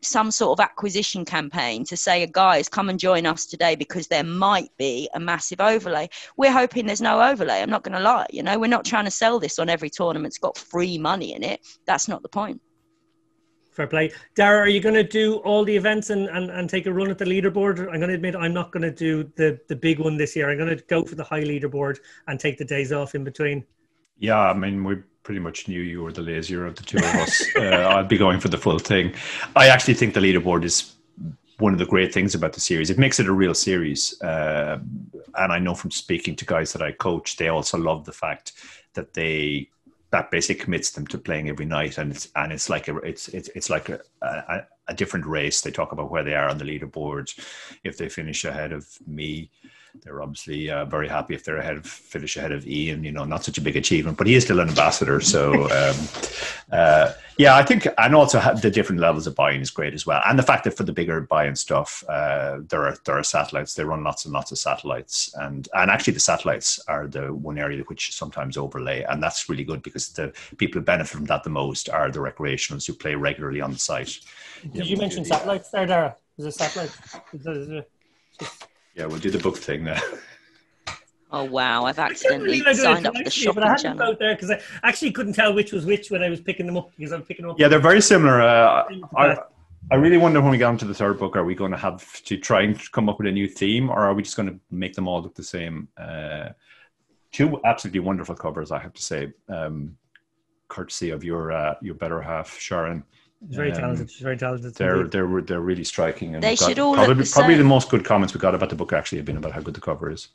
some sort of acquisition campaign to say, guys, come and join us today because there might be a massive overlay. We're hoping there's no overlay. I'm not going to lie. You know, we're not trying to sell this on every tournament. It's got free money in it. That's not the point. Fair play. Dara, are you going to do all the events and, and, and take a run at the leaderboard? I'm going to admit I'm not going to do the, the big one this year. I'm going to go for the high leaderboard and take the days off in between. Yeah, I mean, we pretty much knew you were the lazier of the two of us. uh, I'd be going for the full thing. I actually think the leaderboard is one of the great things about the series. It makes it a real series. Uh, and I know from speaking to guys that I coach, they also love the fact that they that basically commits them to playing every night, and it's and it's like a it's it's it's like a, a, a different race. They talk about where they are on the leaderboard. If they finish ahead of me, they're obviously uh, very happy if they're ahead of finish ahead of Ian. You know, not such a big achievement, but he is still an ambassador. So, um, uh, yeah, I think, and also the different levels of buying is great as well, and the fact that for the bigger buying stuff, uh, there are there are satellites. They run lots and lots of satellites, and and actually the satellites are the one area which sometimes overlay, and that's really good because the people who benefit from that the most are the recreationals who play regularly on the site. Did you, you mention satellites there, Dara? Is it satellites? Is it, is it, yeah, we'll do the book thing there. Oh wow! I've accidentally signed up for the shopping but I had channel. them out there because I actually couldn't tell which was which when I was picking them up because I was picking them up. Yeah, they're very similar. Uh, I, I really wonder when we get onto the third book, are we going to have to try and come up with a new theme, or are we just going to make them all look the same? Uh, two absolutely wonderful covers, I have to say, um, courtesy of your uh, your better half, Sharon. She's very um, talented. She's very talented. They're they're they're really striking. And they should all probably, the probably the most good comments we got about the book actually have been about how good the cover is.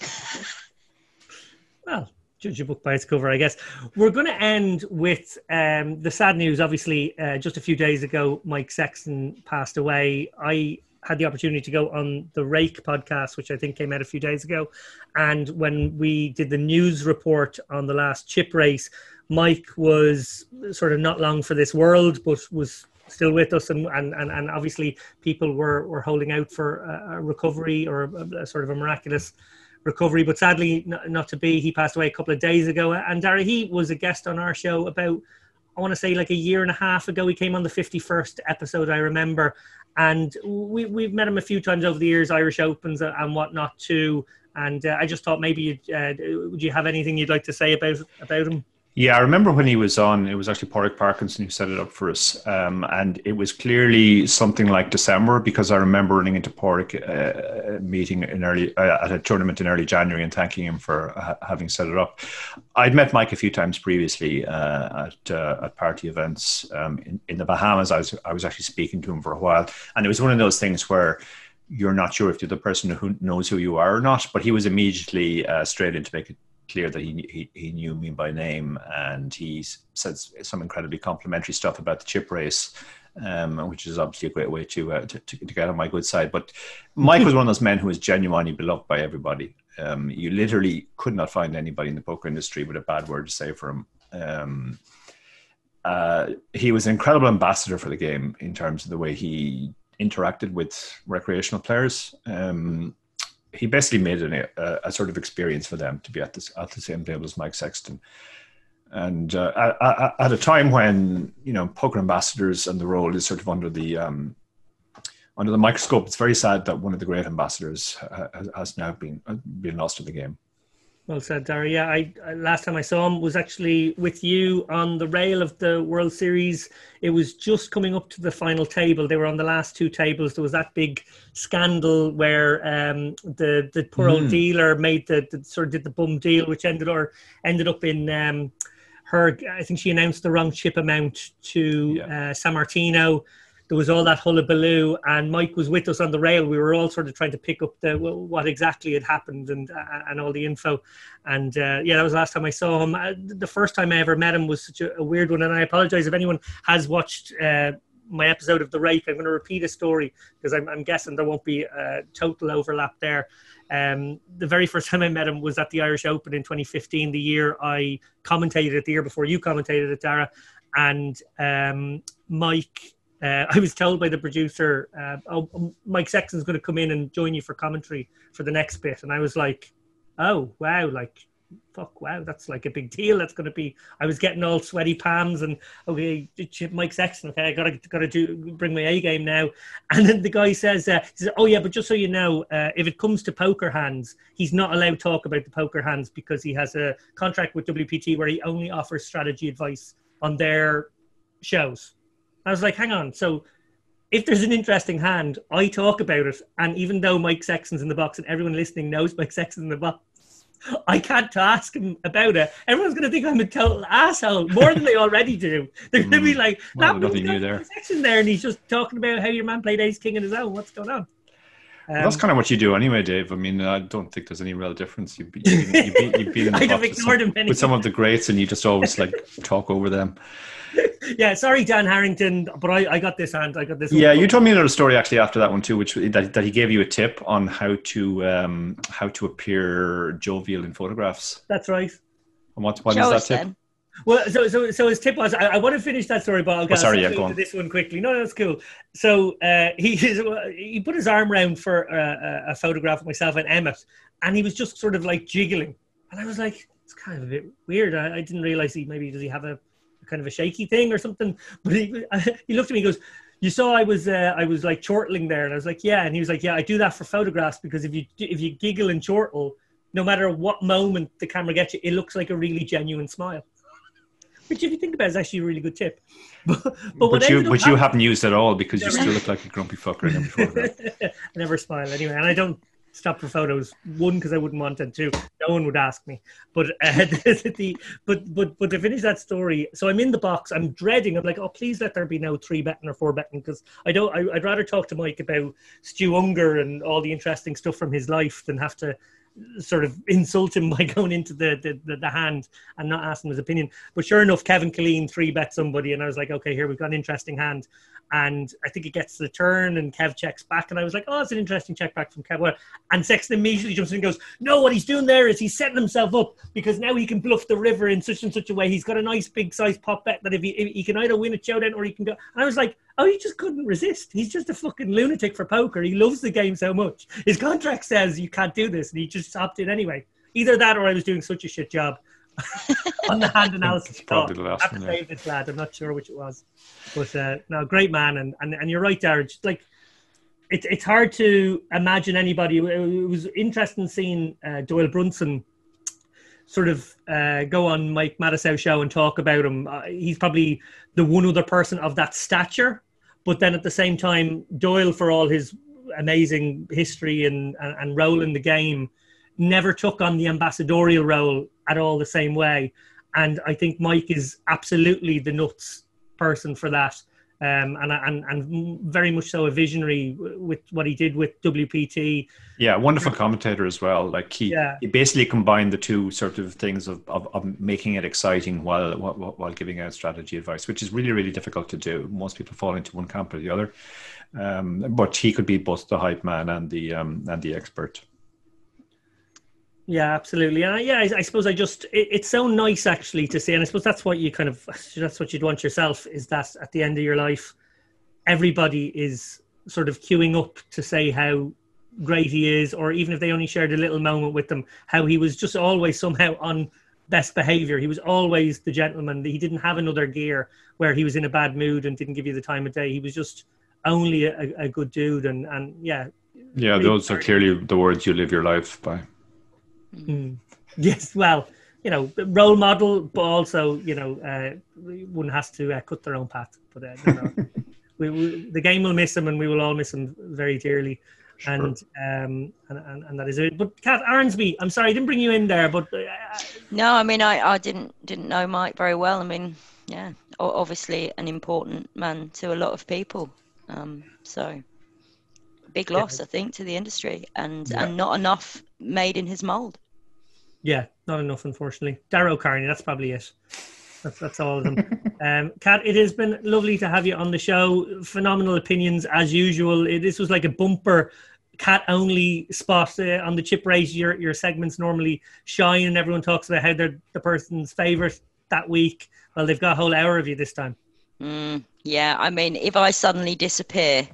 well, judge a book by its cover, I guess. We're going to end with um, the sad news. Obviously, uh, just a few days ago, Mike Sexton passed away. I had the opportunity to go on the Rake podcast, which I think came out a few days ago. And when we did the news report on the last chip race, Mike was sort of not long for this world, but was still with us, and and, and, and obviously people were, were holding out for a, recovery or a, a, sort of a miraculous recovery. But sadly, not, not, to be. He passed away a couple of days ago. And Dara, he was a guest on our show about I want to say like a year and a half ago. He came on the fifty first episode. I remember, and we we've met him a few times over the years, Irish Opens and whatnot too. And uh, I just thought maybe uh, would you have anything you'd like to say about about him? Yeah, I remember when he was on, it was actually Padraig Parkinson who set it up for us. Um, and it was clearly something like December because I remember running into Padraig uh, meeting in early, uh, at a tournament in early January and thanking him for having set it up. I'd met Mike a few times previously uh, at, uh, at party events um, in, in the Bahamas. I was, I was actually speaking to him for a while. And it was one of those things where you're not sure if you're the person who knows who you are or not, but he was immediately uh, straight in to make it clear that he, he, he knew me by name and he said some incredibly complimentary stuff about the chip race. Um, which is obviously a great way to, uh, to, to, get on my good side. But Mike was one of those men who was genuinely beloved by everybody. Um, you literally could not find anybody in the poker industry with a bad word to say for him. Um, uh, he was an incredible ambassador for the game in terms of the way he interacted with recreational players. Um, he basically made an, a, a, sort of experience for them to be at this at the same table as Mike Sexton. And uh, at, at, a time when you know poker ambassadors and the role is sort of under the um, under the microscope, it's very sad that one of the great ambassadors has, has now been been lost to the game. Well said, Dara. Yeah, I, I, last time I saw him was actually with you on the rail of the World Series. It was just coming up to the final table. They were on the last two tables. There was that big scandal where um, the the poor mm. old dealer made the, the, sort of did the bum deal, which ended or ended up in um, her. I think she announced the wrong chip amount to yeah. uh, Sammartino there was all that hullabaloo, and Mike was with us on the rail. We were all sort of trying to pick up the what exactly had happened and uh, and all the info. And uh, yeah, that was the last time I saw him. Uh, the first time I ever met him was such a, a weird one, and I apologize if anyone has watched. Uh, my episode of the rake. I'm going to repeat a story because I'm, I'm, guessing there won't be a total overlap there. Um, the very first time I met him was at the Irish Open in 2015, the year I commentated it, the year before you commentated it, Dara. And um, Mike uh, I was told by the producer, uh, "Oh, um, Mike Sexton's going to come in and join you for commentary for the next bit," and I was like, "Oh, wow! Like, fuck, wow! That's like a big deal. That's going to be." I was getting all sweaty palms, and okay, Mike Sexton. Okay, I gotta gotta do bring my A game now. And then the guy says, uh, he says, "Oh yeah, but just so you know, uh, if it comes to poker hands, he's not allowed to talk about the poker hands because he has a contract with WPT where he only offers strategy advice on their shows." I was like, hang on. So if there's an interesting hand, I talk about it. And even though Mike Sexton's in the box and everyone listening knows Mike Sexton's in the box, I can't ask him about it. Everyone's going to think I'm a total asshole more than they already do. They're going to be mm. like, well, nothing new there. Section there, and he's just talking about how your man played Ace King in his own. What's going on? Um, well, that's kind of what you do anyway, Dave. I mean, I don't think there's any real difference. You've been, you've been, you've been in the box with some, with some of the greats, and you just always like talk over them. Yeah, sorry, Dan Harrington, but I, I got this hand. I got this. Yeah, you told me another story actually after that one too, which that, that he gave you a tip on how to um, how to appear jovial in photographs. That's right. And what what is that tip? Then. Well, so so so his tip was I, I want to finish that story, but I'll get oh, sorry, yeah, go on. this one quickly. No, that's cool. So uh, he he put his arm around for a, a photograph of myself and Emmett, and he was just sort of like jiggling, and I was like, it's kind of a bit weird. I, I didn't realize he maybe does he have a kind of a shaky thing or something. But he, he looked at me and goes, you saw I was uh, I was like chortling there, and I was like, yeah. And he was like, yeah, I do that for photographs because if you if you giggle and chortle, no matter what moment the camera gets you, it looks like a really genuine smile. Which, if you think about, it, is actually a really good tip. but but, but you but you haven't used at all because you still look like a grumpy fucker in every photograph. I never smile anyway, and I don't stop for photos. One, because I wouldn't want to. Two, no one would ask me. But uh, the, but but but to finish that story, so I'm in the box. I'm dreading. I'm like, oh, please let there be no three betting or four betting because I don't. I, would rather talk to Mike about Stu Ungar and all the interesting stuff from his life than have to sort of insult him by going into the, the, the, the hand and not asking his opinion. But sure enough, Kevin Killeen three bet somebody, and I was like, okay, here we've got an interesting hand. And I think it gets to the turn, and Kev checks back, and I was like, oh, it's an interesting check back from Kev. And Sexton immediately jumps in and goes, no, what he's doing there is he's setting himself up because now he can bluff the river in such and such a way. He's got a nice big size pop bet that if he, if he can either win a showdown or he can go. And I was like, oh, he just couldn't resist. He's just a fucking lunatic for poker. He loves the game so much. His contract says you can't do this, and he just opted anyway. Either that or I was doing such a shit job. on the hand analysis. probably the last one. Yeah. this lad. I'm not sure which it was, but uh, no, great man, and and, and you're right, Darren. Just like it's it's hard to imagine anybody. It was interesting seeing uh, Doyle Brunson sort of uh, go on Mike Matusow show and talk about him. Uh, he's probably the one other person of that stature, but then at the same time, Doyle, for all his amazing history and, and, and role in the game, never took on the ambassadorial role at all the same way. And I think Mike is absolutely the nuts person for that. Um, and, and and very much so a visionary with what he did with WPT. Yeah, wonderful commentator as well. Like he, yeah. he basically combined the two sort of things of, of, of making it exciting while, while while giving out strategy advice, which is really really difficult to do. Most people fall into one camp or the other, um, but he could be both the hype man and the um, and the expert. Yeah, absolutely. And I, yeah, I, I, suppose I just it, it's so nice actually to see, and I suppose that's what you kind of that's what you'd want yourself is that at the end of your life, everybody is sort of queuing up to say how great he is, or even if they only shared a little moment with them, how he was just always somehow on best behavior. He was always the gentleman. He didn't have another gear where he was in a bad mood and didn't give you the time of day. He was just only a, a good dude, and and yeah. Yeah, those are clearly the words you live your life by. Mm. Yes, well, you know, role model, but also, you know, uh, one has to uh, cut their own path. But uh, you know, we, we, the game will miss him, and we will all miss him very dearly. Sure. And, um, and, and and that is it. But Kat Arnsby, I'm sorry I didn't bring you in there, but uh, no, I mean I, I didn't didn't know Mike very well. I mean, yeah, obviously an important man to a lot of people. Um, so big loss, yeah. I think, to the industry, and yeah. and not enough made in his mold. Yeah, not enough, unfortunately. Dara O'Kearney, that's probably it. That's, that's all of them. um, Kat, it has been lovely to have you on the show. Phenomenal opinions as usual. It, this was like a bumper Kat only spot uh, on the chip race. Your your segments normally shine, and everyone talks about how they're the person's favorite that week. Well, they've got a whole hour of you this time. Mm, yeah, I mean, if I suddenly disappear,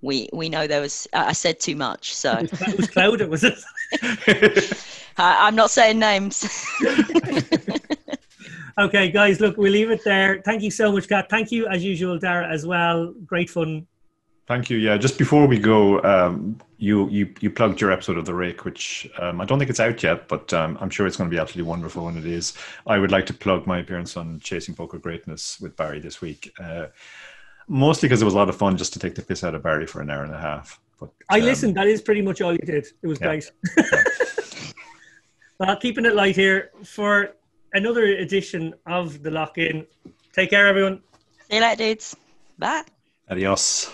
we we know there was I said too much. So it was clouded, was it? I, I'm not saying names. okay, guys, look, we'll leave it there. Thank you so much, Kat. Thank you, as usual, Dara, as well. Great fun. Thank you. Yeah, just before we go, um, you you you plugged your episode of The Rake, which um, I don't think it's out yet, but um, I'm sure it's going to be absolutely wonderful when it is. I would like to plug my appearance on Chasing Poker Greatness with Barry this week, uh, mostly because it was a lot of fun just to take the piss out of Barry for an hour and a half. But I listened. That is pretty much all you did. It was yeah. great. Well, keeping it light here for another edition of the Lock In. Take care, everyone. See you later, dudes. Bye. Adios.